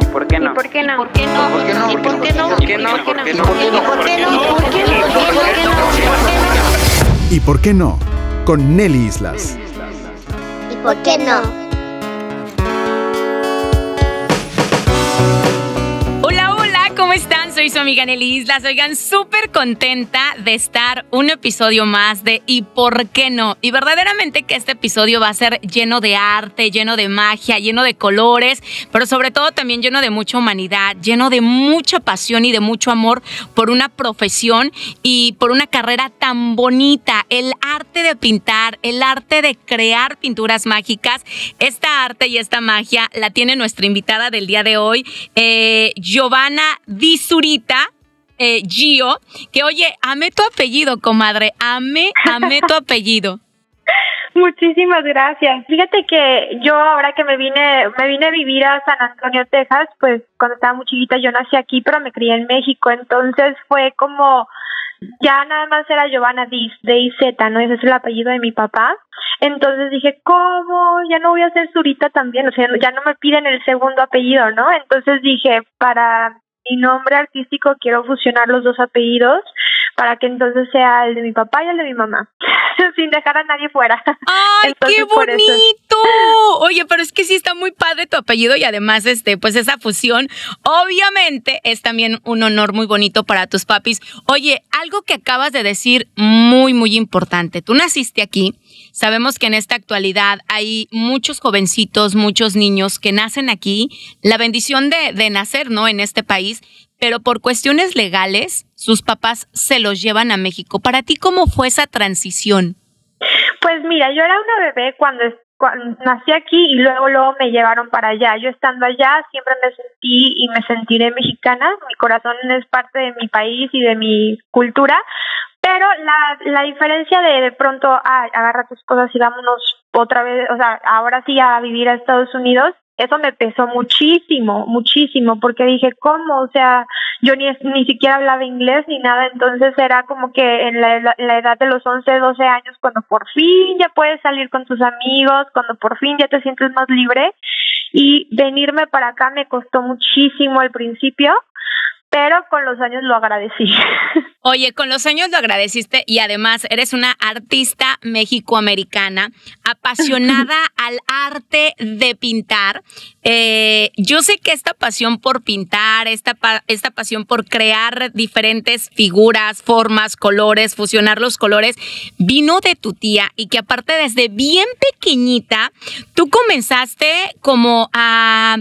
no? ¿Por qué no? ¿Y por qué no? ¿Por qué no? ¿Por qué no? ¿Y por qué no? ¿Por qué no? ¿Y por qué no? ¿Por qué no? ¿Y por qué no? ¿Y por qué no? ¿Y por qué no? ¿Y por qué no? Con Nelly Islas. ¿Y por qué no? Hola, hola, ¿cómo están? Soy su amiga Nelly Islas. Oigan, súper contenta de estar un episodio más de ¿Y por qué no? Y verdaderamente que este episodio va a ser lleno de arte, lleno de magia, lleno de colores, pero sobre todo también lleno de mucha humanidad, lleno de mucha pasión y de mucho amor por una profesión y por una carrera tan bonita. El arte de pintar, el arte de crear pinturas mágicas. Esta arte y esta magia la tiene nuestra invitada del día de hoy, eh, Giovanna Di Zurita. Eh, Gio, que oye, amé tu apellido, comadre, amé, amé tu apellido. Muchísimas gracias. Fíjate que yo ahora que me vine, me vine a vivir a San Antonio, Texas, pues cuando estaba muy chiquita yo nací aquí, pero me crié en México, entonces fue como ya nada más era Giovanna Diz, de IZ, ¿no? Ese es el apellido de mi papá. Entonces dije, ¿cómo? Ya no voy a ser Zurita también, o sea, ya no me piden el segundo apellido, ¿no? Entonces dije, para mi nombre artístico quiero fusionar los dos apellidos para que entonces sea el de mi papá y el de mi mamá, sin dejar a nadie fuera. ¡Ay, Entonces, qué por Oye, pero es que sí está muy padre tu apellido y además, este, pues esa fusión, obviamente es también un honor muy bonito para tus papis. Oye, algo que acabas de decir muy, muy importante. Tú naciste aquí. Sabemos que en esta actualidad hay muchos jovencitos, muchos niños que nacen aquí. La bendición de, de nacer, ¿no? En este país. Pero por cuestiones legales, sus papás se los llevan a México. Para ti, ¿cómo fue esa transición? Pues mira, yo era una bebé cuando nací aquí y luego luego me llevaron para allá. Yo estando allá siempre me sentí y me sentiré mexicana. Mi corazón es parte de mi país y de mi cultura. Pero la, la diferencia de de pronto, ah, agarra tus cosas y vámonos otra vez, o sea, ahora sí a vivir a Estados Unidos, eso me pesó muchísimo, muchísimo, porque dije, ¿cómo? O sea, yo ni, ni siquiera hablaba inglés ni nada, entonces era como que en la, la- edad de los 11, 12 años, cuando por fin ya puedes salir con tus amigos, cuando por fin ya te sientes más libre, y venirme para acá me costó muchísimo al principio, pero con los años lo agradecí. Oye, con los años lo agradeciste y además eres una artista mexicoamericana apasionada al arte de pintar. Eh, yo sé que esta pasión por pintar, esta, esta pasión por crear diferentes figuras, formas, colores, fusionar los colores, vino de tu tía y que aparte desde bien pequeñita, tú comenzaste como a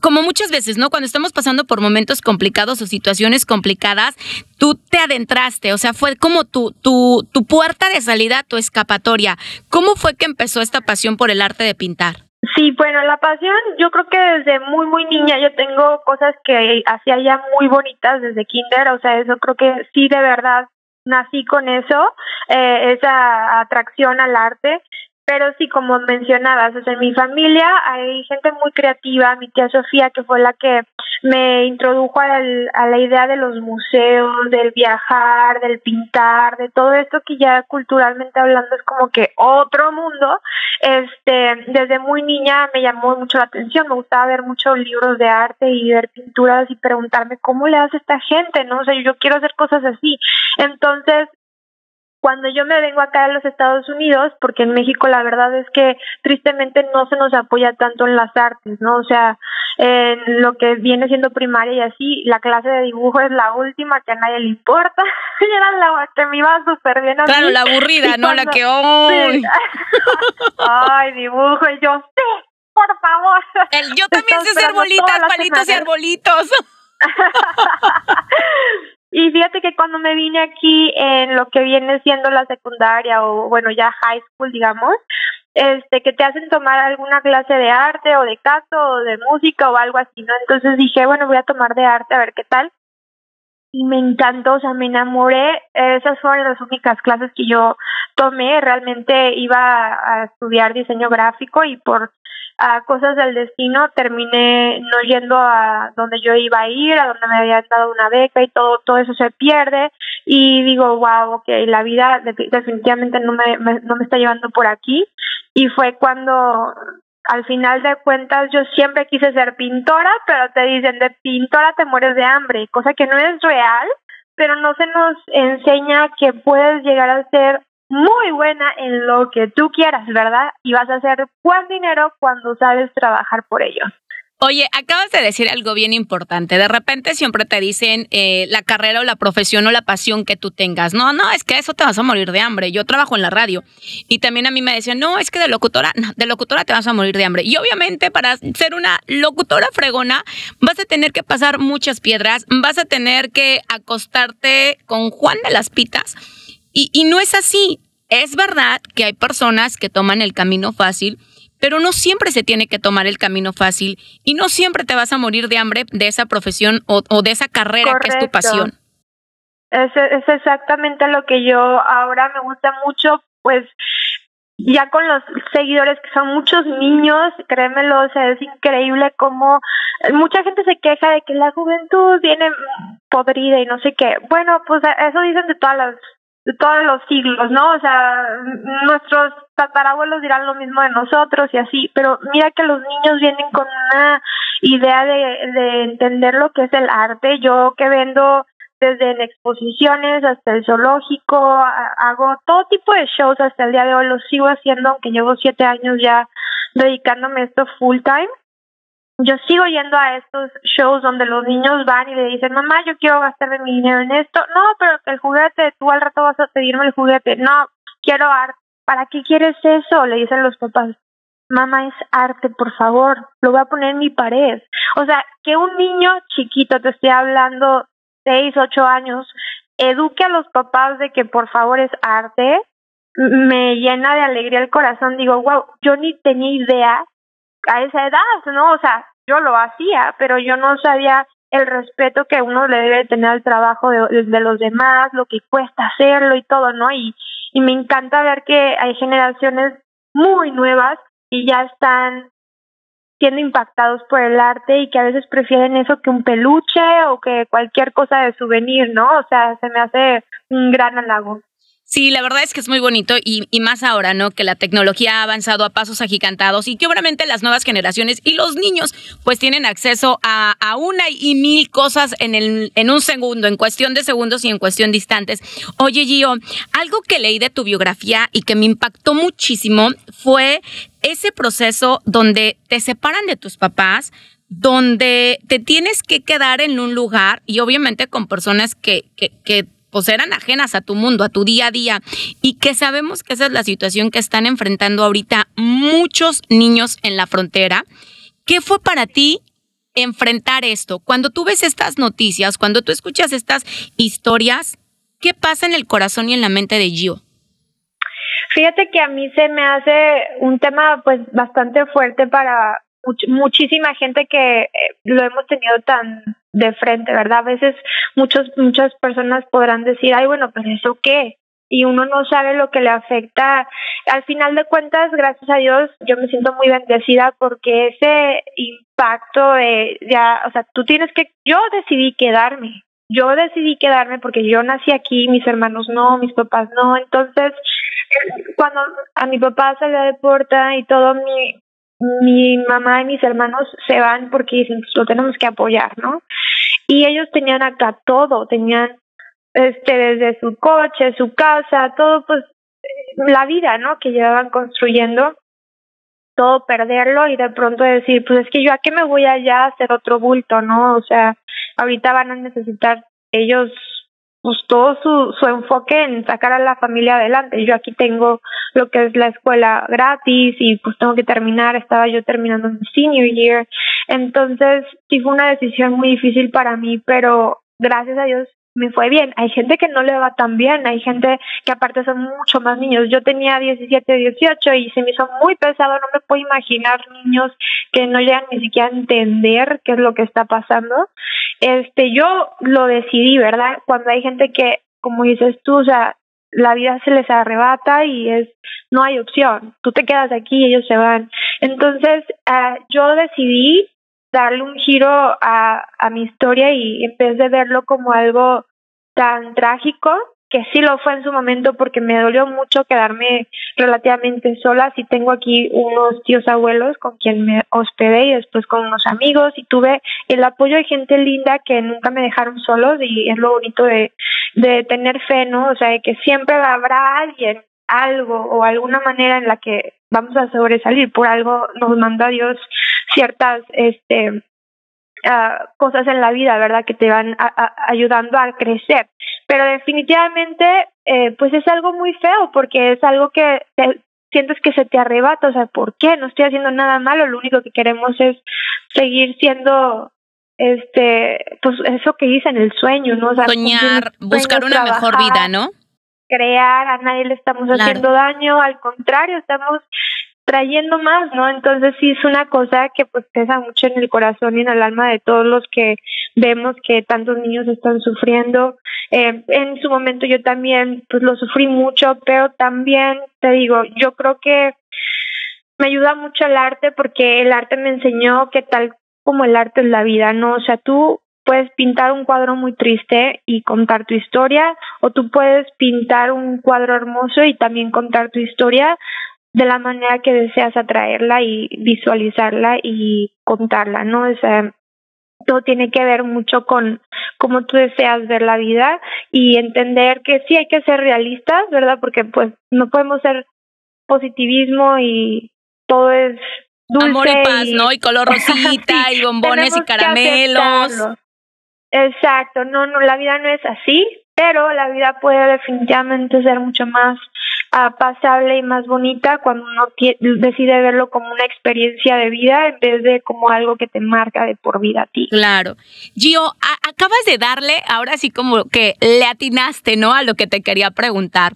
como muchas veces, ¿no? Cuando estamos pasando por momentos complicados o situaciones complicadas, tú te adentraste, o sea, fue como tu, tu, tu puerta de salida, tu escapatoria. ¿Cómo fue que empezó esta pasión por el arte de pintar? Sí, bueno, la pasión, yo creo que desde muy, muy niña yo tengo cosas que hacía ya muy bonitas desde kinder, o sea, eso creo que sí, de verdad, nací con eso, eh, esa atracción al arte. Pero sí, como mencionabas, o sea, en mi familia hay gente muy creativa, mi tía Sofía, que fue la que me introdujo a la idea de los museos, del viajar, del pintar, de todo esto que ya culturalmente hablando es como que otro mundo este, desde muy niña me llamó mucho la atención, me gustaba ver muchos libros de arte y ver pinturas y preguntarme cómo le hace esta gente, ¿no? O sea, yo quiero hacer cosas así. Entonces, cuando yo me vengo acá a los Estados Unidos, porque en México la verdad es que tristemente no se nos apoya tanto en las artes, ¿no? O sea, en lo que viene siendo primaria y así, la clase de dibujo es la última que a nadie le importa. Era la que me iba súper bien a Claro, mí. la aburrida, Y ¿no? La que, ¡ay! Sí. Ay, dibujo. Y yo, sí, por favor. El- yo también sé hacer bolitas, palitos y arbolitos. Y fíjate que cuando me vine aquí en lo que viene siendo la secundaria o bueno, ya high school, digamos, este que te hacen tomar alguna clase de arte o de canto o de música o algo así, ¿no? Entonces dije, bueno, voy a tomar de arte a ver qué tal. Y me encantó, o sea, me enamoré. Esas fueron las únicas clases que yo tomé. Realmente iba a estudiar diseño gráfico y por a cosas del destino terminé no yendo a donde yo iba a ir, a donde me habían dado una beca y todo todo eso se pierde. Y digo, wow, ok, la vida de- definitivamente no me, me- no me está llevando por aquí y fue cuando al final de cuentas yo siempre quise ser pintora, pero te dicen de pintora te mueres de hambre, cosa que no es real, pero no se nos enseña que puedes llegar a ser muy buena en lo que tú quieras, ¿verdad? Y vas a hacer buen dinero cuando sabes trabajar por ello. Oye, acabas de decir algo bien importante. De repente siempre te dicen eh, la carrera o la profesión o la pasión que tú tengas. No, no, es que eso te vas a morir de hambre. Yo trabajo en la radio y también a mí me decían, no, es que de locutora, no, de locutora te vas a morir de hambre. Y obviamente para ser una locutora fregona vas a tener que pasar muchas piedras, vas a tener que acostarte con Juan de las Pitas. Y, y no es así. Es verdad que hay personas que toman el camino fácil pero no siempre se tiene que tomar el camino fácil y no siempre te vas a morir de hambre de esa profesión o, de esa carrera que es tu pasión. Es, es exactamente lo que yo ahora me gusta mucho, pues ya con los seguidores que son muchos niños, créemelo, o sea, es increíble cómo mucha gente se queja de que la juventud viene podrida y no sé qué. Bueno, pues eso dicen de todas las todos los siglos, ¿no? O sea, nuestros tatarabuelos dirán lo mismo de nosotros y así, pero mira que los niños vienen con una idea de, de entender lo que es el arte. Yo que vendo desde en exposiciones hasta el zoológico, hago todo tipo de shows hasta el día de hoy, lo sigo haciendo, aunque llevo siete años ya dedicándome a esto full time yo sigo yendo a estos shows donde los niños van y le dicen, mamá, yo quiero gastarme mi dinero en esto. No, pero el juguete, tú al rato vas a pedirme el juguete. No, quiero arte. ¿Para qué quieres eso? Le dicen los papás. Mamá, es arte, por favor. Lo voy a poner en mi pared. O sea, que un niño chiquito, te esté hablando, seis, ocho años, eduque a los papás de que por favor es arte, me llena de alegría el corazón. Digo, wow, yo ni tenía idea a esa edad, ¿no? O sea, yo lo hacía, pero yo no sabía el respeto que uno le debe tener al trabajo de, los demás, lo que cuesta hacerlo y todo, ¿no? Y me encanta ver que hay generaciones muy nuevas y ya están siendo impactados por el arte y que a veces prefieren eso que un peluche o que cualquier cosa de souvenir, ¿no? O sea, se me hace un gran halago. Sí, la verdad es que es muy bonito y, y, más ahora, ¿no? Que la tecnología ha avanzado a pasos agigantados y que obviamente las nuevas generaciones y los niños pues tienen acceso a, a una y mil cosas en, el, en un segundo, en cuestión de segundos y en cuestión de instantes. Oye, Gio, algo que leí de tu biografía y que me impactó muchísimo fue ese proceso donde te separan de tus papás, donde te tienes que quedar en un lugar y obviamente con personas que, que, que pues eran ajenas a tu mundo, a tu día a día, y que sabemos que esa es la situación que están enfrentando ahorita muchos niños en la frontera. ¿Qué fue para ti enfrentar esto? Cuando tú ves estas noticias, cuando tú escuchas estas historias, ¿qué pasa en el corazón y en la mente de Gio? Fíjate que a mí se me hace un tema pues bastante fuerte para muchísima gente que eh, lo hemos tenido tan de frente, ¿verdad? A veces muchos, muchas personas podrán decir, ay, bueno, pero eso qué? Y uno no sabe lo que le afecta. Al final de cuentas, gracias a Dios, yo me siento muy bendecida porque ese impacto de ya, o sea, tú tienes que, yo decidí quedarme, yo decidí quedarme porque yo nací aquí, mis hermanos no, mis papás no, entonces cuando a mi papá se le deporta y todo mi mi mamá y mis hermanos se van porque dicen, pues, lo tenemos que apoyar, ¿no? Y ellos tenían acá todo, tenían este desde su coche, su casa, todo pues la vida, ¿no? Que llevaban construyendo, todo perderlo y de pronto decir, pues es que yo a qué me voy allá a hacer otro bulto, ¿no? O sea, ahorita van a necesitar ellos pues todo su, su enfoque en sacar a la familia adelante. Yo aquí tengo lo que es la escuela gratis y pues tengo que terminar, estaba yo terminando mi senior year. Entonces sí fue una decisión muy difícil para mí, pero gracias a Dios me fue bien. Hay gente que no le va tan bien, hay gente que aparte son mucho más niños. Yo tenía 17, 18 y se me hizo muy pesado, no me puedo imaginar niños que no llegan ni siquiera a entender qué es lo que está pasando. Este, yo lo decidí, ¿verdad? Cuando hay gente que, como dices tú, o sea, la vida se les arrebata y es no hay opción. Tú te quedas aquí y ellos se van. Entonces, uh, yo decidí darle un giro a, a mi historia y en vez de verlo como algo tan trágico, que sí lo fue en su momento porque me dolió mucho quedarme relativamente sola. Sí tengo aquí unos tíos abuelos con quien me hospedé y después con unos amigos y tuve el apoyo de gente linda que nunca me dejaron solos y es lo bonito de, de tener fe, ¿no? O sea, de que siempre habrá alguien, algo o alguna manera en la que vamos a sobresalir. Por algo nos manda Dios ciertas, este, uh, cosas en la vida, ¿verdad? Que te van a, ayudando a crecer. Pero definitivamente, eh, pues es algo muy feo porque es algo que te, sientes que se te arrebata, o sea, ¿por qué? No estoy haciendo nada malo, lo único que queremos es seguir siendo este pues eso que hice en el sueño, ¿no? Soñar, buscar una mejor vida, ¿no? Crear, a nadie le estamos haciendo daño, al contrario, estamos trayendo más, ¿no? Entonces sí es una cosa que pues pesa mucho en el corazón y en el alma de todos los que vemos que tantos niños están sufriendo. Eh, en su momento yo también pues lo sufrí mucho, pero también te digo, yo creo que me ayuda mucho el arte porque el arte me enseñó que tal como el arte es la vida, ¿no? O sea, tú puedes pintar un cuadro muy triste y contar tu historia, o tú puedes pintar un cuadro hermoso y también contar tu historia, de la manera que deseas atraerla y visualizarla y contarla, ¿no? O sea, todo tiene que ver mucho con cómo tú deseas ver la vida y entender que sí hay que ser realistas, ¿verdad? Porque pues no podemos ser positivismo y todo es dulce amor y paz, ¿no? Y color rosita y bombones y caramelos. Exacto, no, no, la vida no es así, pero la vida puede definitivamente ser mucho más uh, pasable y más bonita cuando uno decide verlo como una experiencia de vida en vez de como algo que te marca de por vida a ti. Claro. Gio, acabas de darle, ahora sí como que le atinaste, ¿no? A lo que te quería preguntar.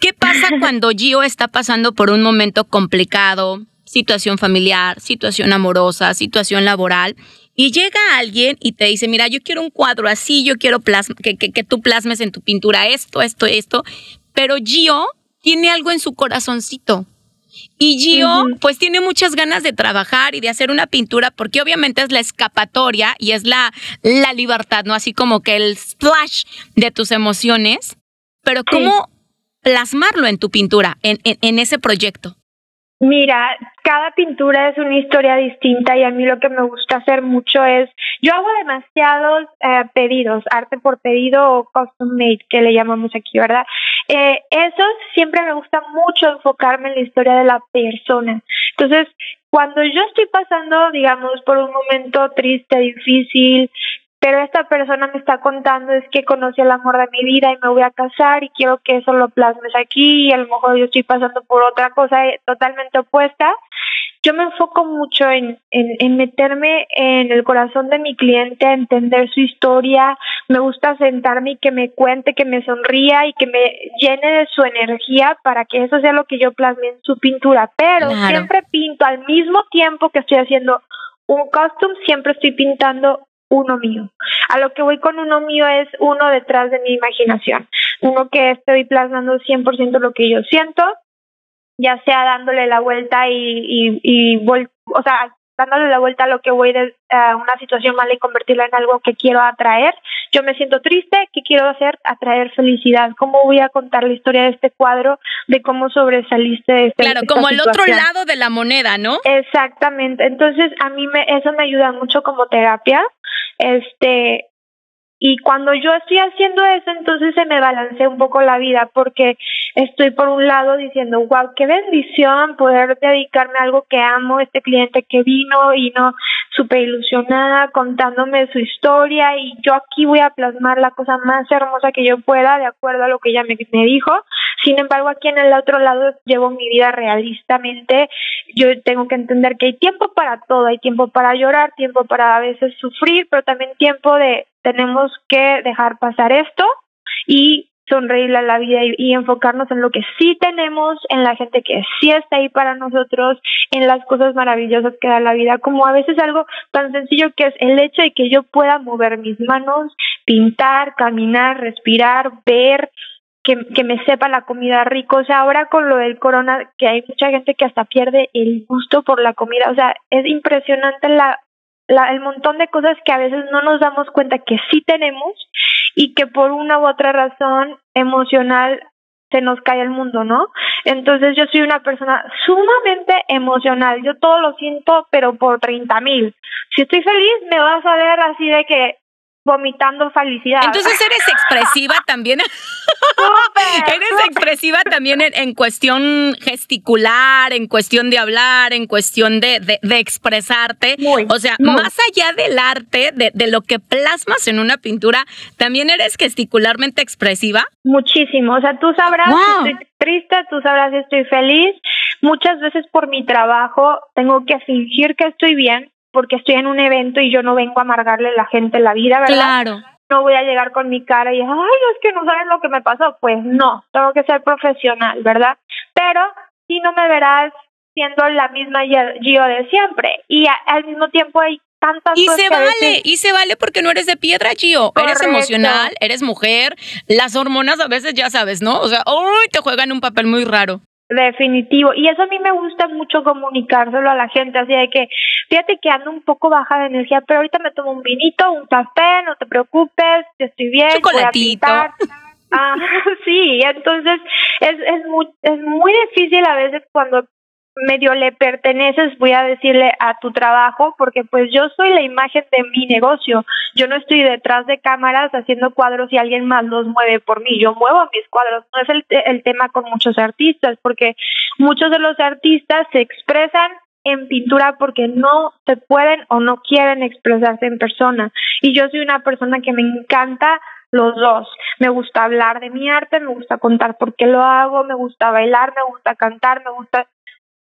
¿Qué pasa cuando Gio está pasando por un momento complicado, situación familiar, situación amorosa, situación laboral? Y llega alguien y te dice, mira, yo quiero un cuadro así, yo quiero que, que, que, tú plasmes en tu pintura esto, esto, esto. Pero Gio tiene algo en su corazoncito. Y Gio, pues tiene muchas ganas de trabajar y de hacer una pintura, porque obviamente es la escapatoria y es la, la libertad, ¿no? Así como que el splash de tus emociones. Pero ¿cómo plasmarlo en tu pintura, en, en ese proyecto? Mira, cada pintura es una historia distinta y a mí lo que me gusta hacer mucho es, yo hago demasiados eh, pedidos, arte por pedido o custom made que le llamamos aquí, ¿verdad? Eh, eso siempre me gusta mucho enfocarme en la historia de la persona. Entonces, cuando yo estoy pasando, digamos, por un momento triste, difícil, pero esta persona me está contando es que conocí el amor de mi vida y me voy a casar y quiero que eso lo plasmes aquí y a lo mejor yo estoy pasando por otra cosa eh, totalmente opuesta. Yo me enfoco mucho en, en, en meterme en el corazón de mi cliente, a entender su historia. Me gusta sentarme y que me cuente, que me sonría y que me llene de su energía para que eso sea lo que yo plasme en su pintura. Pero siempre pinto al mismo tiempo que estoy haciendo un costume, siempre estoy pintando uno mío. A lo que voy con uno mío es uno detrás de mi imaginación, uno que estoy plasmando 100% lo que yo siento, ya sea dándole la vuelta y, y, y o sea, dándole la vuelta a lo que voy de una situación mala y convertirla en algo que quiero atraer. Yo me siento triste, ¿qué quiero hacer? Atraer felicidad. ¿Cómo voy a contar la historia de este cuadro, de cómo sobresaliste de este Claro, como el otro lado de la moneda, ¿no? Exactamente. Entonces, a mí me, eso me ayuda mucho como terapia. Este, y cuando yo estoy haciendo eso, entonces se me balancea un poco la vida porque estoy por un lado diciendo, wow, qué bendición poder dedicarme a algo que amo, este cliente que vino y no súper ilusionada contándome su historia y yo aquí voy a plasmar la cosa más hermosa que yo pueda de acuerdo a lo que ella me, me dijo. Sin embargo, aquí en el otro lado llevo mi vida realistamente. Yo tengo que entender que hay tiempo para todo, hay tiempo para llorar, tiempo para a veces sufrir, pero también tiempo de tenemos que dejar pasar esto y sonreírle a la vida y, enfocarnos en lo que sí tenemos, en la gente que sí está ahí para nosotros, en las cosas maravillosas que da la vida, como a veces algo tan sencillo que es el hecho de que yo pueda mover mis manos, pintar, caminar, respirar, ver, que, que me sepa la comida rico. O sea, ahora con lo del corona, que hay mucha gente que hasta pierde el gusto por la comida. O sea, es impresionante la la, el montón de cosas que a veces no nos damos cuenta que sí tenemos y que por una u otra razón emocional se nos cae el mundo, ¿no? Entonces yo soy una persona sumamente emocional, yo todo lo siento, pero por 30 mil. Si estoy feliz, me vas a ver así de que vomitando felicidad. Entonces eres expresiva también. eres expresiva también en, cuestión gesticular, en cuestión de hablar, en cuestión de, de, expresarte. o sea, más allá del arte, de, de, lo que plasmas en una pintura, ¿también eres gesticularmente expresiva? Muchísimo. O sea, tú sabrás si estoy triste, tú sabrás si estoy feliz. Muchas veces por mi trabajo tengo que fingir que estoy bien porque estoy en un evento y yo no vengo a amargarle a la gente la vida, ¿verdad? Claro. No voy a llegar con mi cara y, ay, es que no saben lo que me pasó. Pues no, tengo que ser profesional, ¿verdad? Pero sí no me verás siendo la misma Gio de siempre. Y al mismo tiempo hay tantas y se vale, y se vale porque no eres de piedra, Gio. Eres emocional, eres mujer. Las hormonas a veces ya sabes, ¿no? O sea, uy, te juegan un papel muy raro. Definitivo. Y eso a mí me gusta mucho comunicárselo a la gente, así de que fíjate que ando un poco baja de energía, pero ahorita me tomo un vinito, un café, no te preocupes, estoy bien, Chocolatito. Ah, sí, entonces es, es, muy, es muy difícil a veces cuando medio le perteneces, voy a decirle, a tu trabajo, porque pues yo soy la imagen de mi negocio. Yo no estoy detrás de cámaras haciendo cuadros y alguien más los mueve por mí. Yo muevo mis cuadros. No es el, el tema con muchos artistas, porque muchos de los artistas se expresan en pintura porque no se pueden o no quieren expresarse en persona. Y yo soy una persona que me encanta los dos. Me gusta hablar de mi arte, me gusta contar por qué lo hago, me gusta bailar, me gusta cantar, me gusta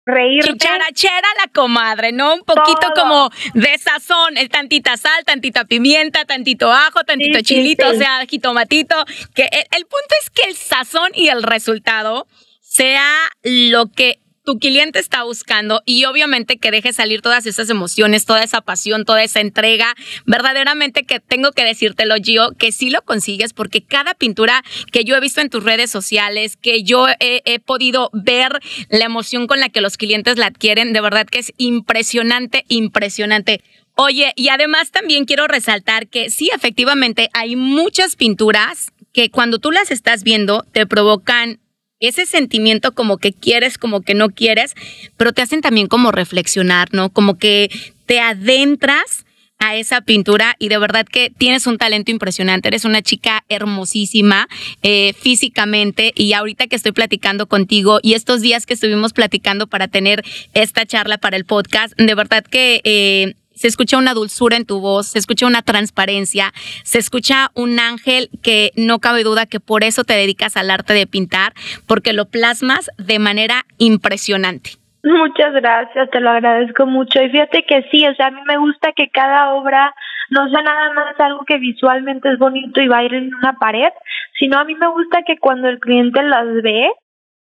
reírte. Chicharachera la comadre, ¿no? Un poquito como de sazón, el tantita sal, tantita pimienta, tantito ajo, tantito chilito, o sea, jitomatito. Que el punto es que el sazón y el resultado sea lo que tu cliente está buscando y obviamente que deje salir todas esas emociones, toda esa pasión, toda esa entrega. Verdaderamente que tengo que decírtelo, Gio, que sí lo consigues porque cada pintura que yo he visto en tus redes sociales, que yo he, he podido ver la emoción con la que los clientes la adquieren, de verdad que es impresionante, impresionante. Oye, y además también quiero resaltar que sí, efectivamente, hay muchas pinturas que cuando tú las estás viendo te provocan ese sentimiento como que quieres, como que no quieres, pero te hacen también como reflexionar, ¿no? Como que te adentras a esa pintura y de verdad que tienes un talento impresionante, eres una chica hermosísima eh, físicamente y ahorita que estoy platicando contigo y estos días que estuvimos platicando para tener esta charla para el podcast, de verdad que... Eh, se escucha una dulzura en tu voz, se escucha una transparencia, se escucha un ángel que no cabe duda que por eso te dedicas al arte de pintar, porque lo plasmas de manera impresionante. Muchas gracias, te lo agradezco mucho. Y fíjate que sí, o sea, a mí me gusta que cada obra no sea nada más algo que visualmente es bonito y va a ir en una pared, sino a mí me gusta que cuando el cliente las ve,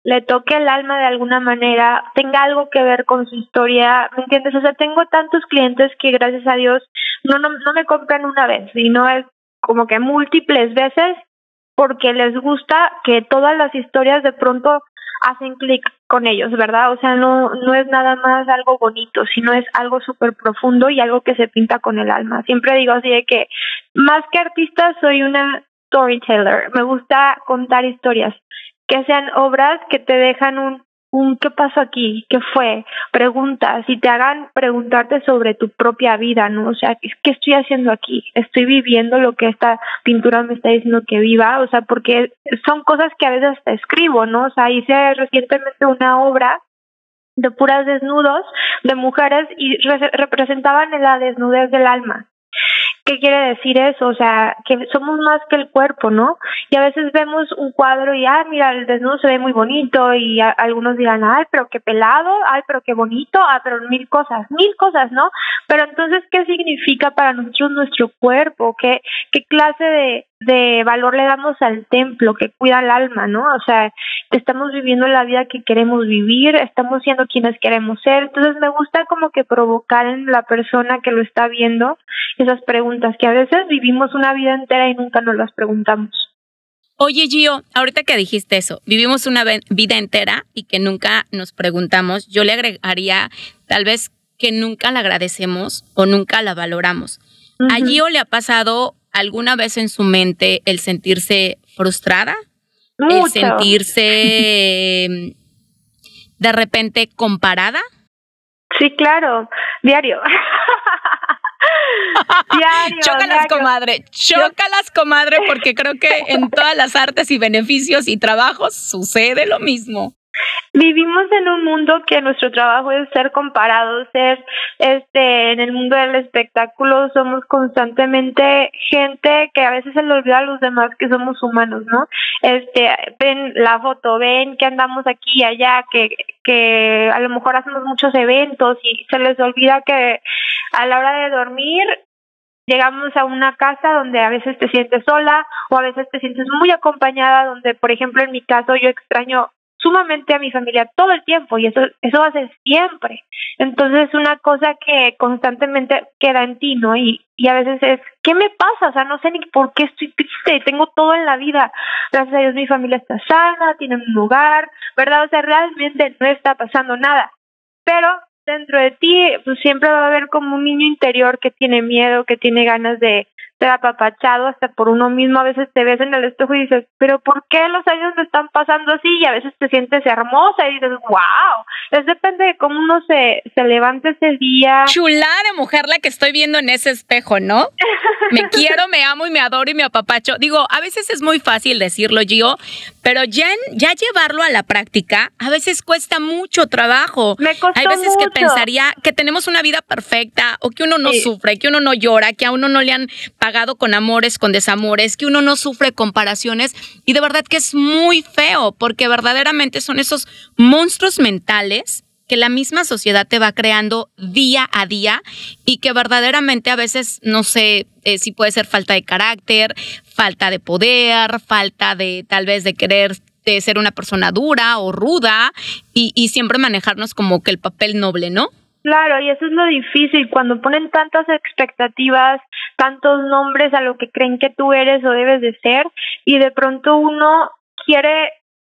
le toque el alma de alguna manera, tenga algo que ver con su historia, ¿me entiendes? O sea, tengo tantos clientes que gracias a Dios no, no, no me compran una vez, sino es como que múltiples veces porque les gusta que todas las historias de pronto hacen clic con ellos, ¿verdad? O sea, no, no es nada más algo bonito, sino es algo súper profundo y algo que se pinta con el alma. Siempre digo así de que más que artista soy una storyteller, me gusta contar historias que sean obras que te dejan un, un ¿qué pasó aquí? ¿Qué fue? Preguntas y te hagan preguntarte sobre tu propia vida, ¿no? O sea, ¿qué estoy haciendo aquí? ¿Estoy viviendo lo que esta pintura me está diciendo que viva? O sea, porque son cosas que a veces hasta escribo, ¿no? O sea, hice recientemente una obra de puras desnudos de mujeres y representaban la desnudez del alma. ¿Qué quiere decir eso? O sea, que somos más que el cuerpo, ¿no? Y a veces vemos un cuadro y, ah, mira, el desnudo se ve muy bonito y algunos dirán, ay, pero qué pelado, ay, pero qué bonito, ah, pero mil cosas, mil cosas, ¿no? Pero entonces, ¿qué significa para nosotros nuestro cuerpo? ¿Qué, qué clase de, de valor le damos al templo que cuida el alma, ¿no? O sea, estamos viviendo la vida que queremos vivir, estamos siendo quienes queremos ser. Entonces me gusta como que provocar en la persona que lo está viendo esas preguntas que a veces vivimos una vida entera y nunca nos las preguntamos. Oye, Gio, ahorita que dijiste eso, vivimos una vida entera y que nunca nos preguntamos, yo le agregaría tal vez que nunca la agradecemos o nunca la valoramos. A Gio le ha pasado alguna vez en su mente el sentirse frustrada? Mucho. El sentirse em, de repente comparada? Sí, claro, diario. diario. Chócalas, diario. comadre. Chócalas, comadre, porque creo que en todas las artes y beneficios y trabajos sucede lo mismo. Vivimos en un mundo que nuestro trabajo es ser comparados, ser este en el mundo del espectáculo somos constantemente gente que a veces se le olvida a los demás que somos humanos, ¿no? Este, ven la foto, ven que andamos aquí y allá, que que a lo mejor hacemos muchos eventos y se les olvida que a la hora de dormir llegamos a una casa donde a veces te sientes sola o a veces te sientes muy acompañada, donde por ejemplo en mi caso yo extraño sumamente a mi familia todo el tiempo y eso eso va a ser siempre. Entonces es una cosa que constantemente queda en ti, ¿no? Y, y a veces es, ¿qué me pasa? O sea, no sé ni por qué estoy triste, tengo todo en la vida. Gracias a Dios mi familia está sana, tienen un lugar, ¿verdad? O sea, realmente no está pasando nada. Pero dentro de ti, pues siempre va a haber como un niño interior que tiene miedo, que tiene ganas de ser apapachado hasta por uno mismo. A veces te ves en el espejo y dices, pero ¿por qué los años me están pasando así? Y a veces te sientes hermosa y dices, wow. Es depende de cómo uno se, se levante ese día. Chulada de mujer la que estoy viendo en ese espejo, ¿no? Me quiero, me amo y me adoro y me apapacho. Digo, a veces es muy fácil decirlo, Gio, pero ya, ya llevarlo a la práctica a veces cuesta mucho trabajo. Me costó Hay veces que mucho. pensaría que tenemos una vida perfecta o que uno no Sí. sufre, que uno no llora, que a uno no le han pagado con amores, con desamores, que uno no sufre comparaciones y de verdad que es muy feo porque verdaderamente son esos monstruos mentales que la misma sociedad te va creando día a día y que verdaderamente a veces, no sé eh, si puede ser falta de carácter, falta de poder, falta de tal vez de querer de ser una persona dura o ruda y, y siempre manejarnos como que el papel noble, ¿no? Claro, y eso es lo difícil, cuando ponen tantas expectativas, tantos nombres a lo que creen que tú eres o debes de ser, y de pronto uno quiere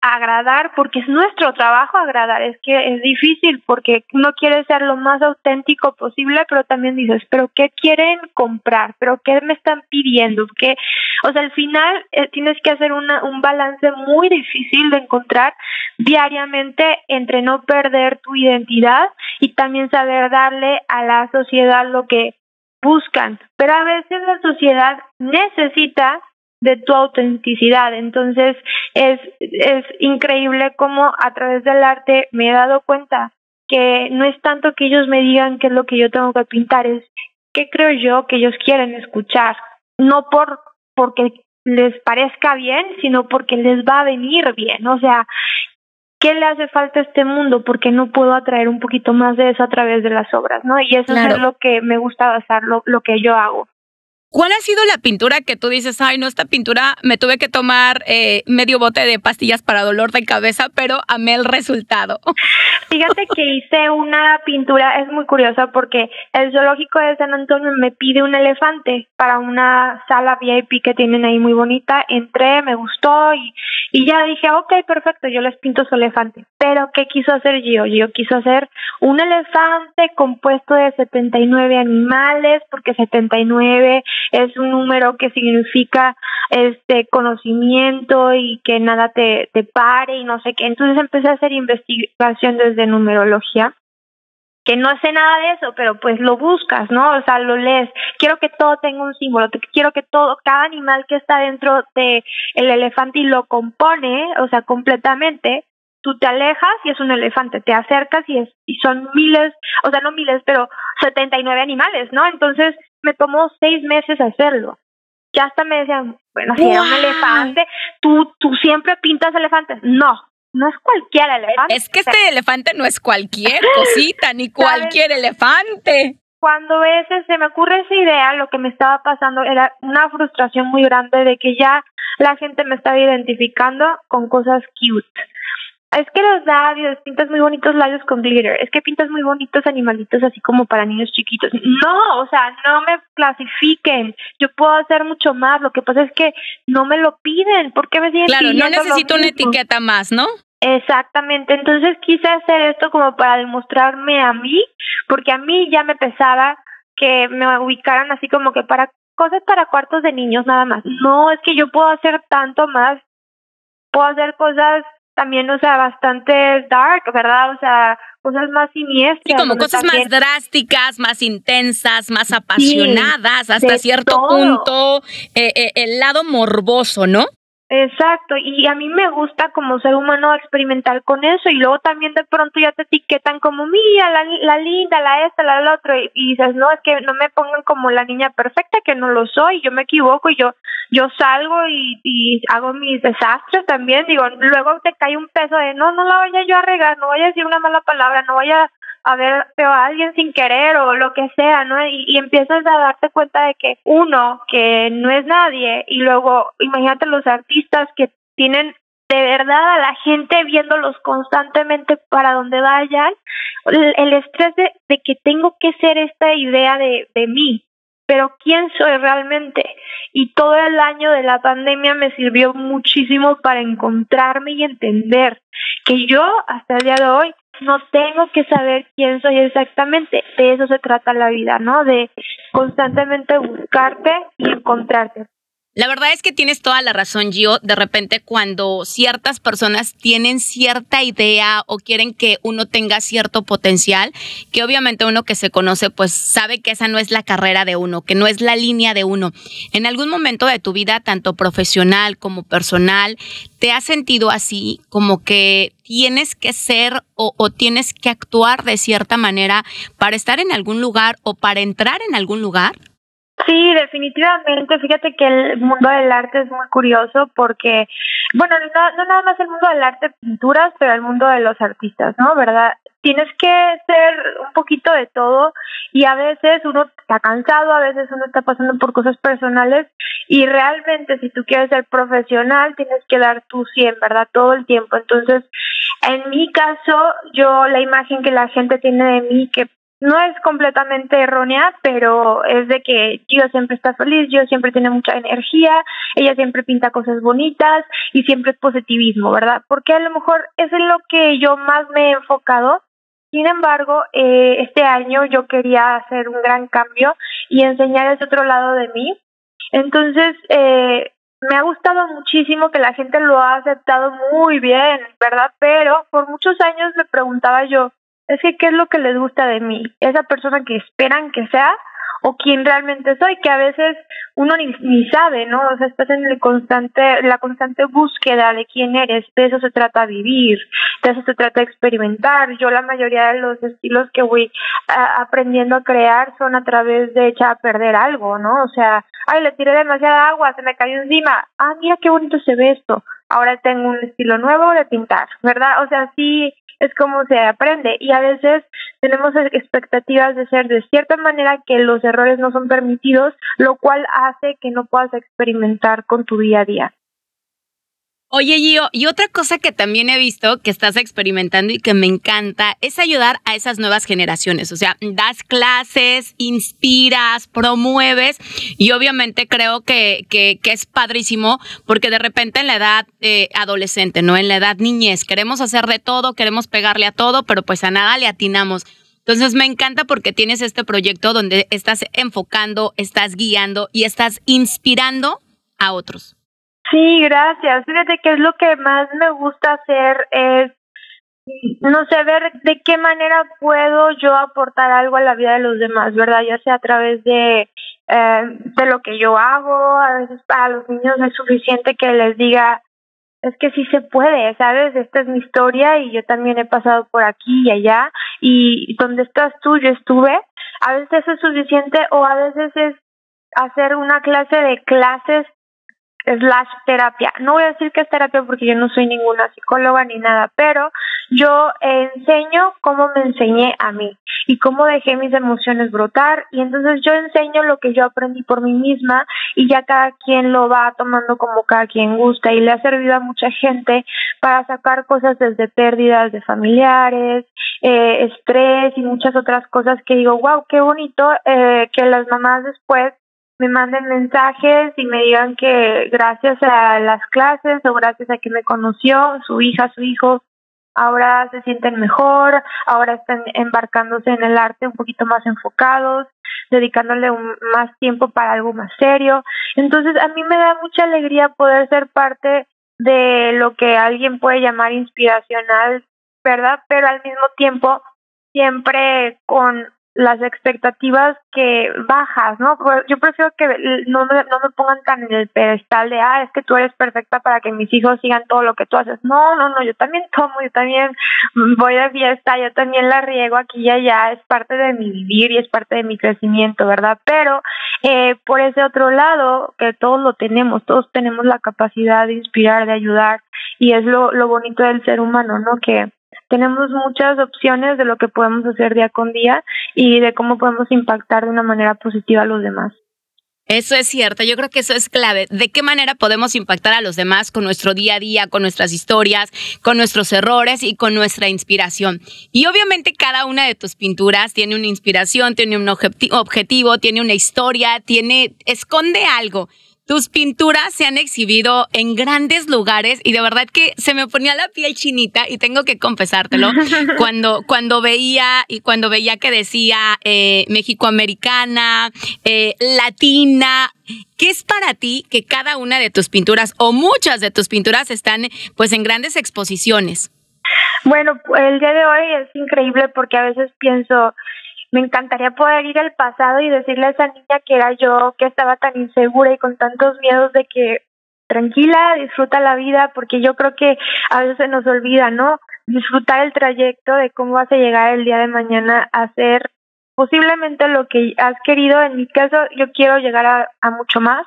agradar porque es nuestro trabajo agradar, es que es difícil porque uno quiere ser lo más auténtico posible, pero también dices, pero ¿qué quieren comprar? ¿Pero qué me están pidiendo? ¿Qué? O sea, al final eh, tienes que hacer una, un balance muy difícil de encontrar diariamente entre no perder tu identidad y también saber darle a la sociedad lo que buscan. Pero a veces la sociedad necesita de tu autenticidad. Entonces es, es increíble cómo a través del arte me he dado cuenta que no es tanto que ellos me digan qué es lo que yo tengo que pintar, es qué creo yo que ellos quieren escuchar, no por porque les parezca bien, sino porque les va a venir bien. O sea, ¿qué le hace falta a este mundo? Porque no puedo atraer un poquito más de eso a través de las obras, ¿no? Y eso Claro. es lo que me gusta basar, lo, lo que yo hago. ¿Cuál ha sido la pintura que tú dices, ay, no, esta pintura me tuve que tomar eh, medio bote de pastillas para dolor de cabeza, pero amé el resultado? Fíjate que hice una pintura, es muy curiosa porque el zoológico de San Antonio me pide un elefante para una sala VIP que tienen ahí muy bonita. Entré, me gustó y, y ya dije, ok, perfecto, yo les pinto su elefante. Pero, ¿qué quiso hacer Gio? Gio quiso hacer un elefante compuesto de 79 animales, porque 79 es un número que significa este conocimiento y que nada te, te pare y no sé qué. Entonces empecé a hacer investigación desde numerología que no sé nada de eso, pero pues lo buscas, ¿no? O sea, lo lees. Quiero que todo tenga un símbolo, quiero que todo, cada animal que está dentro de el elefante y lo compone, o sea, completamente, tú te alejas y es un elefante, te acercas y es y son miles, o sea, no miles, pero 79 animales, ¿no? Entonces me tomó seis meses hacerlo. Ya hasta me decían, bueno, si era un elefante, tú, tú siempre pintas elefantes. No, no es cualquier elefante. Es que este elefante no es cualquier cosita, ni cualquier elefante. cuando ese se me ocurre esa idea, lo que me estaba pasando era una frustración muy grande de que ya la gente me estaba identificando con cosas cute. Es que los labios, pintas muy bonitos labios con glitter, es que pintas muy bonitos animalitos así como para niños chiquitos. No, o sea, no me clasifiquen, yo puedo hacer mucho más, lo que pasa es que no me lo piden, ¿por qué me siguen Claro, no necesito una etiqueta más, ¿no? Exactamente, entonces quise hacer esto como para demostrarme a mí, porque a mí ya me pesaba que me ubicaran así como que para cosas para cuartos de niños nada más. No, es que yo puedo hacer tanto más. Puedo hacer cosas también, o sea, bastante dark, ¿verdad? O sea, cosas más siniestras. Y como cosas también- más drásticas, más intensas, más apasionadas, hasta cierto todo. punto, eh, eh, el lado morboso, ¿no? Exacto, y a mí me gusta como ser humano experimentar con eso y luego también de pronto ya te etiquetan como, mira, la, la linda, la esta, la, la otra, y, dices, no, es que no me pongan como la niña perfecta, que no lo soy, yo me equivoco y yo yo salgo y, y hago mis desastres también, digo, luego te cae un peso de, no, no la vaya yo a regar, no vaya a decir una mala palabra, no vaya a ver feo a alguien sin querer o lo que sea, ¿no? Y, y empiezas a darte cuenta de que uno, que no es nadie, y luego imagínate los artistas que tienen de verdad a la gente viéndolos constantemente para donde vayan, el, el estrés de, de que tengo que ser esta idea de, de mí, pero ¿quién soy realmente? Y todo el año de la pandemia me sirvió muchísimo para encontrarme y entender que yo hasta el día de hoy no tengo que saber quién soy exactamente. De eso se trata la vida, ¿no? De constantemente buscarte y encontrarte. La verdad es que tienes toda la razón, Gio. De repente, cuando ciertas personas tienen cierta idea o quieren que uno tenga cierto potencial, que obviamente uno que se conoce, pues sabe que esa no es la carrera de uno, que no es la línea de uno. En algún momento de tu vida, tanto profesional como personal, ¿te has sentido así, como que tienes que ser o, o tienes que actuar de cierta manera para estar en algún lugar o para entrar en algún lugar? Sí, definitivamente. Fíjate que el mundo del arte es muy curioso porque, bueno, no, no nada más el mundo del arte, pinturas, pero el mundo de los artistas, ¿no? ¿Verdad? Tienes que ser un poquito de todo y a veces uno está cansado, a veces uno está pasando por cosas personales y realmente si tú quieres ser profesional tienes que dar tu 100, ¿verdad? Todo el tiempo. Entonces, en mi caso, yo la imagen que la gente tiene de mí, que no es completamente errónea, pero es de que Gio siempre está feliz, Gio siempre tiene mucha energía, ella siempre pinta cosas bonitas y siempre es positivismo, ¿verdad? Porque a lo mejor es en lo que yo más me he enfocado. Sin embargo, eh, este año yo quería hacer un gran cambio y enseñar ese otro lado de mí. Entonces, eh, me ha gustado muchísimo que la gente lo ha aceptado muy bien, ¿verdad? Pero por muchos años me preguntaba yo, es que qué es lo que les gusta de mí, esa persona que esperan que sea o quién realmente soy, que a veces uno ni, sabe, ¿no? O sea, estás en el constante, la constante búsqueda de quién eres, de eso se trata vivir, de eso se trata experimentar. Yo la mayoría de los estilos que voy aprendiendo a crear son a través de echar a perder algo, ¿no? O sea, ay, le tiré demasiada agua, se me cayó encima, ah, mira qué bonito se ve esto, ahora tengo un estilo nuevo de pintar, ¿verdad? O sea, sí, es como se aprende y a veces tenemos expectativas de ser de cierta manera que los errores no son permitidos, lo cual hace que no puedas experimentar con tu día a día. Oye, Gio, y otra cosa que también he visto que estás experimentando y que me encanta es ayudar a esas nuevas generaciones. O sea, das clases, inspiras, promueves y obviamente creo que, que, que es padrísimo porque de repente en la edad eh, adolescente, ¿no? En la edad niñez, queremos hacer de todo, queremos pegarle a todo, pero pues a nada le atinamos. Entonces me encanta porque tienes este proyecto donde estás enfocando, estás guiando y estás inspirando a otros. Sí, gracias. Fíjate que es lo que más me gusta hacer es, no sé, ver de qué manera puedo yo aportar algo a la vida de los demás, ¿verdad? Ya sea a través de, eh, de lo que yo hago, a veces para los niños es suficiente que les diga, es que sí se puede, ¿sabes? Esta es mi historia y yo también he pasado por aquí y allá y donde estás tú, yo estuve. A veces es suficiente o a veces es hacer una clase de clases slash terapia. No voy a decir que es terapia porque yo no soy ninguna psicóloga ni nada, pero yo enseño cómo me enseñé a mí y cómo dejé mis emociones brotar y entonces yo enseño lo que yo aprendí por mí misma y ya cada quien lo va tomando como cada quien gusta y le ha servido a mucha gente para sacar cosas desde pérdidas de familiares, eh, estrés y muchas otras cosas que digo, wow, qué bonito eh, que las mamás después me manden mensajes y me digan que gracias a las clases o gracias a que me conoció su hija, su hijo, ahora se sienten mejor, ahora están embarcándose en el arte un poquito más enfocados, dedicándole un, más tiempo para algo más serio. Entonces a mí me da mucha alegría poder ser parte de lo que alguien puede llamar inspiracional, ¿verdad? Pero al mismo tiempo siempre con las expectativas que bajas, ¿no? Yo prefiero que no me, no me pongan tan en el pedestal de, ah, es que tú eres perfecta para que mis hijos sigan todo lo que tú haces. No, no, no, yo también tomo, yo también voy de fiesta, yo también la riego aquí y allá, es parte de mi vivir y es parte de mi crecimiento, ¿verdad? Pero eh, por ese otro lado, que todos lo tenemos, todos tenemos la capacidad de inspirar, de ayudar, y es lo, lo bonito del ser humano, ¿no? Que tenemos muchas opciones de lo que podemos hacer día con día y de cómo podemos impactar de una manera positiva a los demás. Eso es cierto, yo creo que eso es clave. ¿De qué manera podemos impactar a los demás con nuestro día a día, con nuestras historias, con nuestros errores y con nuestra inspiración? Y obviamente cada una de tus pinturas tiene una inspiración, tiene un objetivo, tiene una historia, tiene esconde algo. Tus pinturas se han exhibido en grandes lugares y de verdad que se me ponía la piel chinita y tengo que confesártelo cuando, cuando veía y cuando veía que decía eh, México-americana, eh, latina. ¿Qué es para ti que cada una de tus pinturas o muchas de tus pinturas están pues en grandes exposiciones? Bueno, el día de hoy es increíble porque a veces pienso, me encantaría poder ir al pasado y decirle a esa niña que era yo, que estaba tan insegura y con tantos miedos de que tranquila, disfruta la vida, porque yo creo que a veces se nos olvida, ¿no? Disfrutar el trayecto de cómo vas a llegar el día de mañana a ser posiblemente lo que has querido. En mi caso, yo quiero llegar a, mucho más,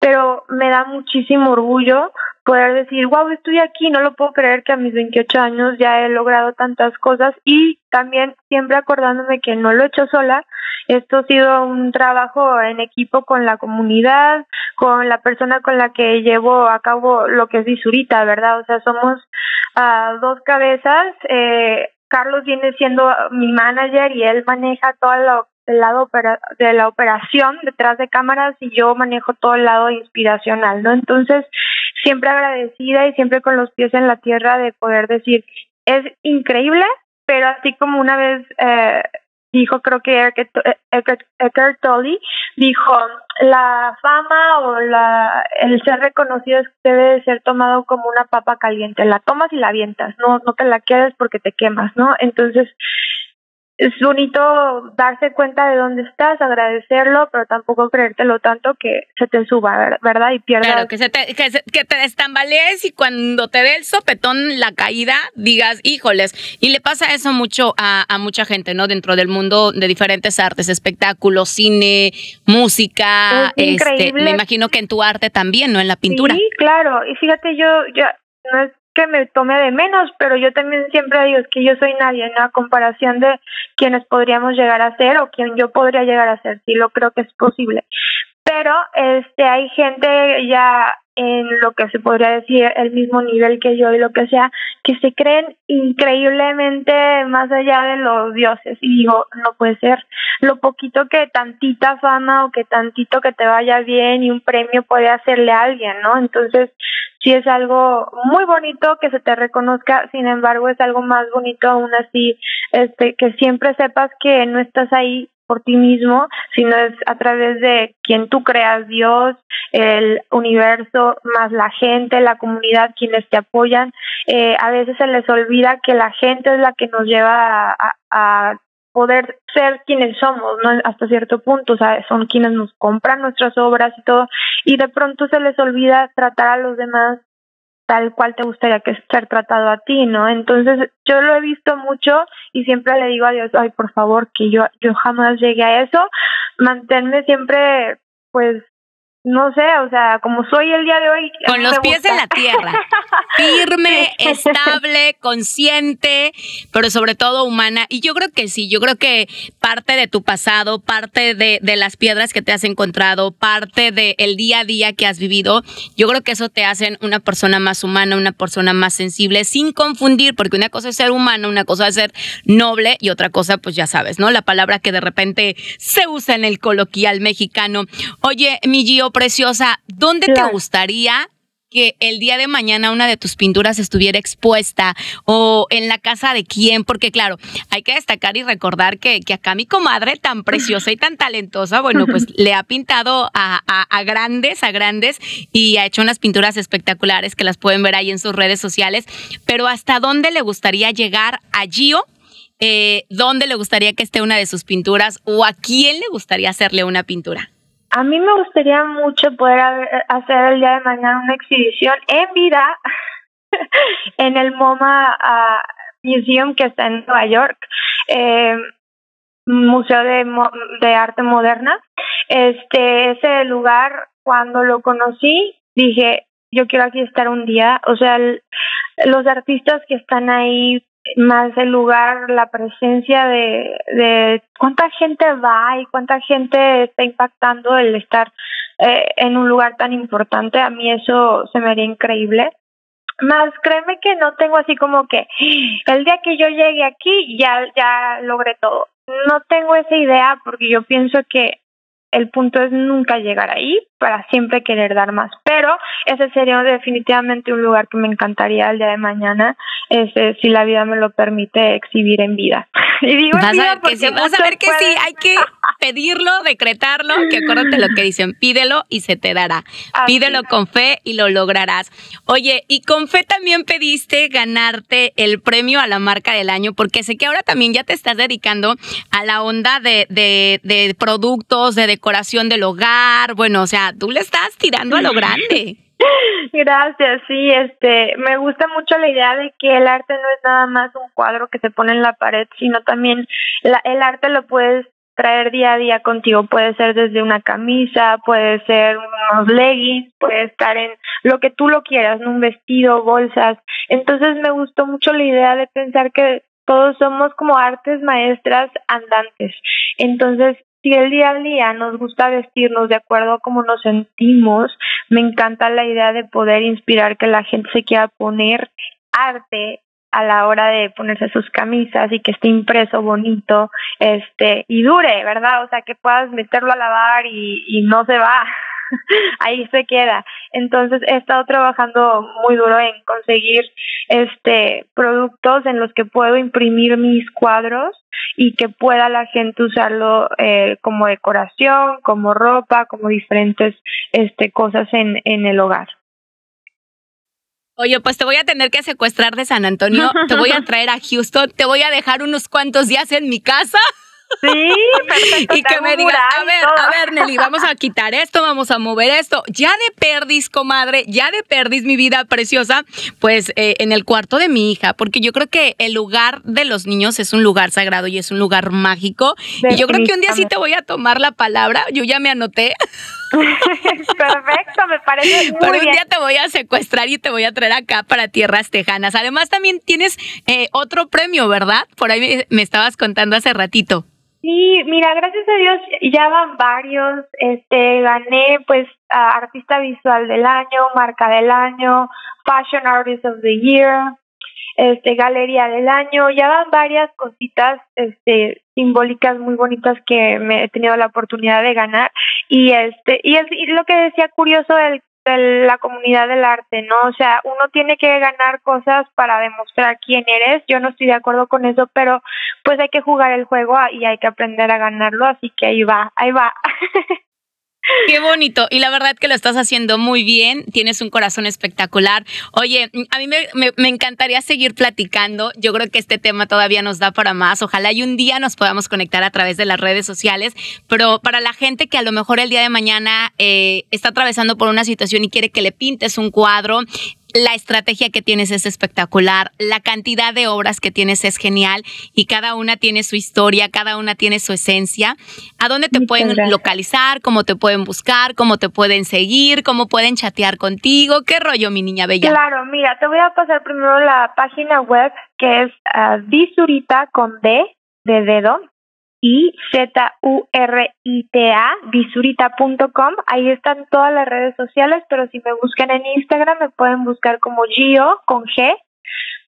pero me da muchísimo orgullo poder decir, wow, estoy aquí, no lo puedo creer que a mis 28 años ya he logrado tantas cosas y también siempre acordándome que no lo he hecho sola, esto ha sido un trabajo en equipo con la comunidad, con la persona con la que llevo a cabo lo que es Visurita, ¿verdad? O sea, somos uh, dos cabezas, eh, Carlos viene siendo mi manager y él maneja todo el lado de la operación detrás de cámaras y yo manejo todo el lado inspiracional, ¿no? Entonces, siempre agradecida y siempre con los pies en la tierra de poder decir, es increíble, pero así como una vez eh, dijo, creo que Eckhart Tolle, dijo, la fama o la, el ser reconocido debe ser tomado como una papa caliente, la tomas y la avientas, no, no te la quedes porque te quemas, ¿no? Entonces, es bonito darse cuenta de dónde estás, agradecerlo, pero tampoco creértelo tanto que se te suba, ¿verdad? Y pierdas. Claro, que, se te, que, que te destambalees y cuando te dé el sopetón, la caída, digas, híjoles. Y le pasa eso mucho a, a mucha gente, ¿no? Dentro del mundo de diferentes artes, espectáculos, cine, música. Este, me imagino que en tu arte también, ¿no? En la pintura. Sí, claro. Y fíjate, yo, yo no es que me tome de menos, pero yo también siempre digo que yo soy nadie en la comparación de quienes podríamos llegar a ser o quien yo podría llegar a ser, sí lo creo que es posible. Pero este hay gente ya en lo que se podría decir el mismo nivel que yo y lo que sea, que se creen increíblemente más allá de los dioses. Y digo, no puede ser. Lo poquito que tantita fama o que tantito que te vaya bien y un premio puede hacerle a alguien, ¿no? Entonces, sí es algo muy bonito que se te reconozca, sin embargo, es algo más bonito aún así, este, que siempre sepas que no estás ahí por ti mismo, sino es a través de quien tú creas, Dios, el universo, más la gente, la comunidad, quienes te apoyan. Eh, a veces se les olvida que la gente es la que nos lleva a, poder ser quienes somos, ¿no? Hasta cierto punto, o sea, son quienes nos compran nuestras obras y todo, y de pronto se les olvida tratar a los demás tal cual te gustaría que ser tratado a ti, ¿no? Entonces, yo lo he visto mucho y siempre le digo a Dios, ay, por favor, que yo yo jamás llegue a eso, manténme siempre pues no sé, o sea, como soy el día de hoy. Con los pies en la tierra. Firme, estable, consciente, pero sobre todo humana. Y yo creo que sí, yo creo que parte de tu pasado, parte de, de las piedras que te has encontrado, parte del el día a día que has vivido, yo creo que eso te hace una persona más humana, una persona más sensible, sin confundir, porque una cosa es ser humano, una cosa es ser noble y otra cosa, pues ya sabes, ¿no? La palabra que de repente se usa en el coloquial mexicano. Oye, mi Gio, preciosa, ¿dónde te gustaría que el día de mañana una de tus pinturas estuviera expuesta o en la casa de quién? Porque claro, hay que destacar y recordar que, que acá mi comadre tan preciosa y tan talentosa, bueno, pues le ha pintado a, a, grandes, a grandes y ha hecho unas pinturas espectaculares que las pueden ver ahí en sus redes sociales, pero ¿hasta dónde le gustaría llegar a Gio? Eh, ¿Dónde le gustaría que esté una de sus pinturas o a quién le gustaría hacerle una pintura? A mí me gustaría mucho poder hacer el día de mañana una exhibición en vida en el MoMA uh, Museum que está en Nueva York, eh, Museo de, de Arte Moderna. Este, ese lugar, cuando lo conocí, dije, yo quiero aquí estar un día. O sea, los artistas que están ahí más el lugar, la presencia de, de cuánta gente va y cuánta gente está impactando el estar eh, en un lugar tan importante, a mí eso se me haría increíble. Más créeme que no tengo así como que el día que yo llegue aquí ya ya logré todo. No tengo esa idea porque yo pienso que el punto es nunca llegar ahí para siempre querer dar más. Pero ese sería definitivamente un lugar que me encantaría el día de mañana, este, si la vida me lo permite, exhibir en vida. Y digo vas a ver que sí, vas a ver que sí, hay que pedirlo, decretarlo, que acuérdate lo que dicen, pídelo y se te dará. Pídelo con fe y lo lograrás. Oye, y con fe también pediste ganarte el premio a la marca del año, porque sé que ahora también ya te estás dedicando a la onda de, de, de productos, de decoración del hogar, bueno, o sea, tú le estás tirando a lo grande. Gracias, sí, este, me gusta mucho la idea de que el arte no es nada más un cuadro que se pone en la pared, sino también el arte lo puedes traer día a día contigo, puede ser desde una camisa, puede ser unos leggings, puede estar en lo que tú lo quieras, un vestido, bolsas. Entonces me gustó mucho la idea de pensar que todos somos como artes maestras andantes. Entonces, si el día a día nos gusta vestirnos de acuerdo a cómo nos sentimos, me encanta la idea de poder inspirar que la gente se quiera poner arte a la hora de ponerse sus camisas y que esté impreso bonito, este, y dure, ¿verdad? O sea, que puedas meterlo a lavar y, y no se va. ahí se queda. Entonces he estado trabajando muy duro en conseguir este productos en los que puedo imprimir mis cuadros y que pueda la gente usarlo eh, como decoración, como ropa, como diferentes este cosas en, en el hogar. Oye, pues te voy a tener que secuestrar de San Antonio, te voy a traer a Houston, te voy a dejar unos cuantos días en mi casa. Sí, perfecto. y que me digas, a ver, a ver, Nelly, vamos a quitar esto, vamos a mover esto. Ya de perdis, comadre, ya de perdis mi vida preciosa, pues eh, en el cuarto de mi hija, porque yo creo que el lugar de los niños es un lugar sagrado y es un lugar mágico. Y yo creo que un día sí te voy a tomar la palabra, yo ya me anoté. Perfecto, me parece muy Pero un día te voy a secuestrar y te voy a traer acá para tierras tejanas. Además, también tienes eh, otro premio, ¿verdad? Por ahí me estabas contando hace ratito. Sí, mira, gracias a Dios ya van varios. Este, gané pues artista visual del año, marca del año, fashion artist of the year, este, galería del año. Ya van varias cositas, este, simbólicas muy bonitas que me he tenido la oportunidad de ganar. Y este, y es y lo que decía curioso del la comunidad del arte, ¿no? O sea, uno tiene que ganar cosas para demostrar quién eres. Yo no estoy de acuerdo con eso, pero pues hay que jugar el juego y hay que aprender a ganarlo, así que ahí va, ahí va. Qué bonito. Y la verdad que lo estás haciendo muy bien. Tienes un corazón espectacular. Oye, a mí me, encantaría seguir platicando. Yo creo que este tema todavía nos da para más. Ojalá y un día nos podamos conectar a través de las redes sociales. Pero para la gente que a lo mejor el día de mañana eh, está atravesando por una situación y quiere que le pintes un cuadro, la estrategia que tienes es espectacular, la cantidad de obras que tienes es genial y cada una tiene su historia, cada una tiene su esencia. ¿A dónde te pueden localizar? ¿Cómo te pueden buscar? ¿Cómo te pueden seguir? ¿Cómo pueden chatear contigo? ¿Qué rollo, mi niña bella? Claro, mira, te voy a pasar primero la página web que es uh, Visurita con D de dedo y Z-U-R-I-T-A, visurita.com. Ahí están todas las redes sociales, pero si me buscan en Instagram me pueden buscar como Gio con G.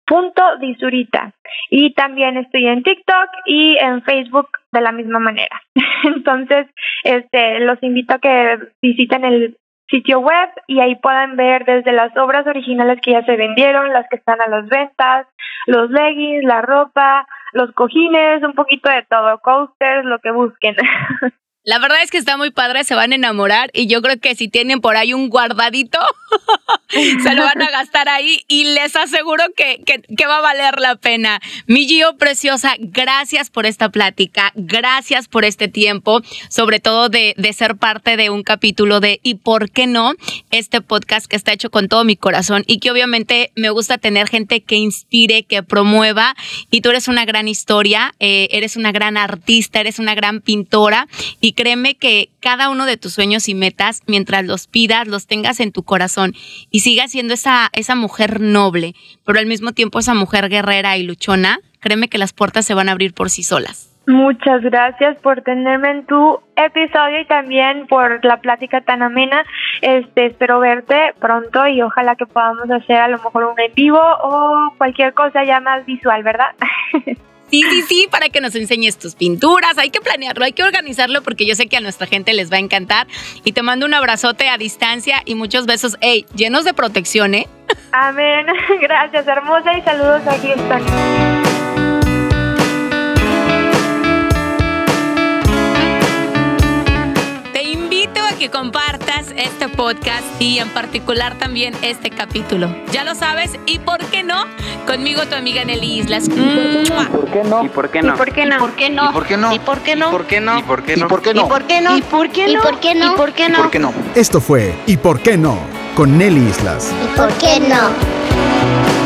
Punto Visurita. Y también estoy en TikTok y en Facebook de la misma manera. Entonces, este, los invito a que visiten el sitio web y ahí pueden ver desde las obras originales que ya se vendieron, las que están a las ventas, los leggings, la ropa, los cojines, un poquito de todo, coasters, lo que busquen. La verdad es que está muy padre, se van a enamorar y yo creo que si tienen por ahí un guardadito, se lo van a gastar ahí y les aseguro que, que, va a valer la pena. Mi Gio preciosa, gracias por esta plática, gracias por este tiempo, sobre todo de, de ser parte de un capítulo de ¿Y por qué no? Este podcast que está hecho con todo mi corazón y que obviamente me gusta tener gente que inspire, que promueva y tú eres una gran historia, eh, eres una gran artista, eres una gran pintora y créeme que cada uno de tus sueños y metas, mientras los pidas, los tengas en tu corazón y sigas siendo esa, esa mujer noble, pero al mismo tiempo esa mujer guerrera y luchona, créeme que las puertas se van a abrir por sí solas. Muchas gracias por tenerme en tu episodio y también por la plática tan amena. Este, espero verte pronto y ojalá que podamos hacer a lo mejor un en vivo o cualquier cosa ya más visual, ¿verdad? Sí, sí, sí, para que nos enseñes tus pinturas. Hay que planearlo, hay que organizarlo porque yo sé que a nuestra gente les va a encantar. Y te mando un abrazote a distancia y muchos besos, ey, llenos de protección, ¿eh? Amén. Gracias, hermosa, y saludos a Houston. que compartas este podcast y en particular también este capítulo. Ya lo sabes, y por qué no, conmigo tu amiga Nelly Islas. ¿Por qué no? ¿Y por qué no? ¿Y por qué no? ¿Y por qué no? ¿Y por qué no? ¿Y por qué no? ¿Y por qué no? ¿Y por qué no? ¿Y por qué no? ¿Y por qué no? ¿Y por qué no? ¿Y por qué no? ¿Y por qué no? ¿Y por qué no? Esto fue ¿Y por qué no? con Nelly Islas. ¿Y por qué no?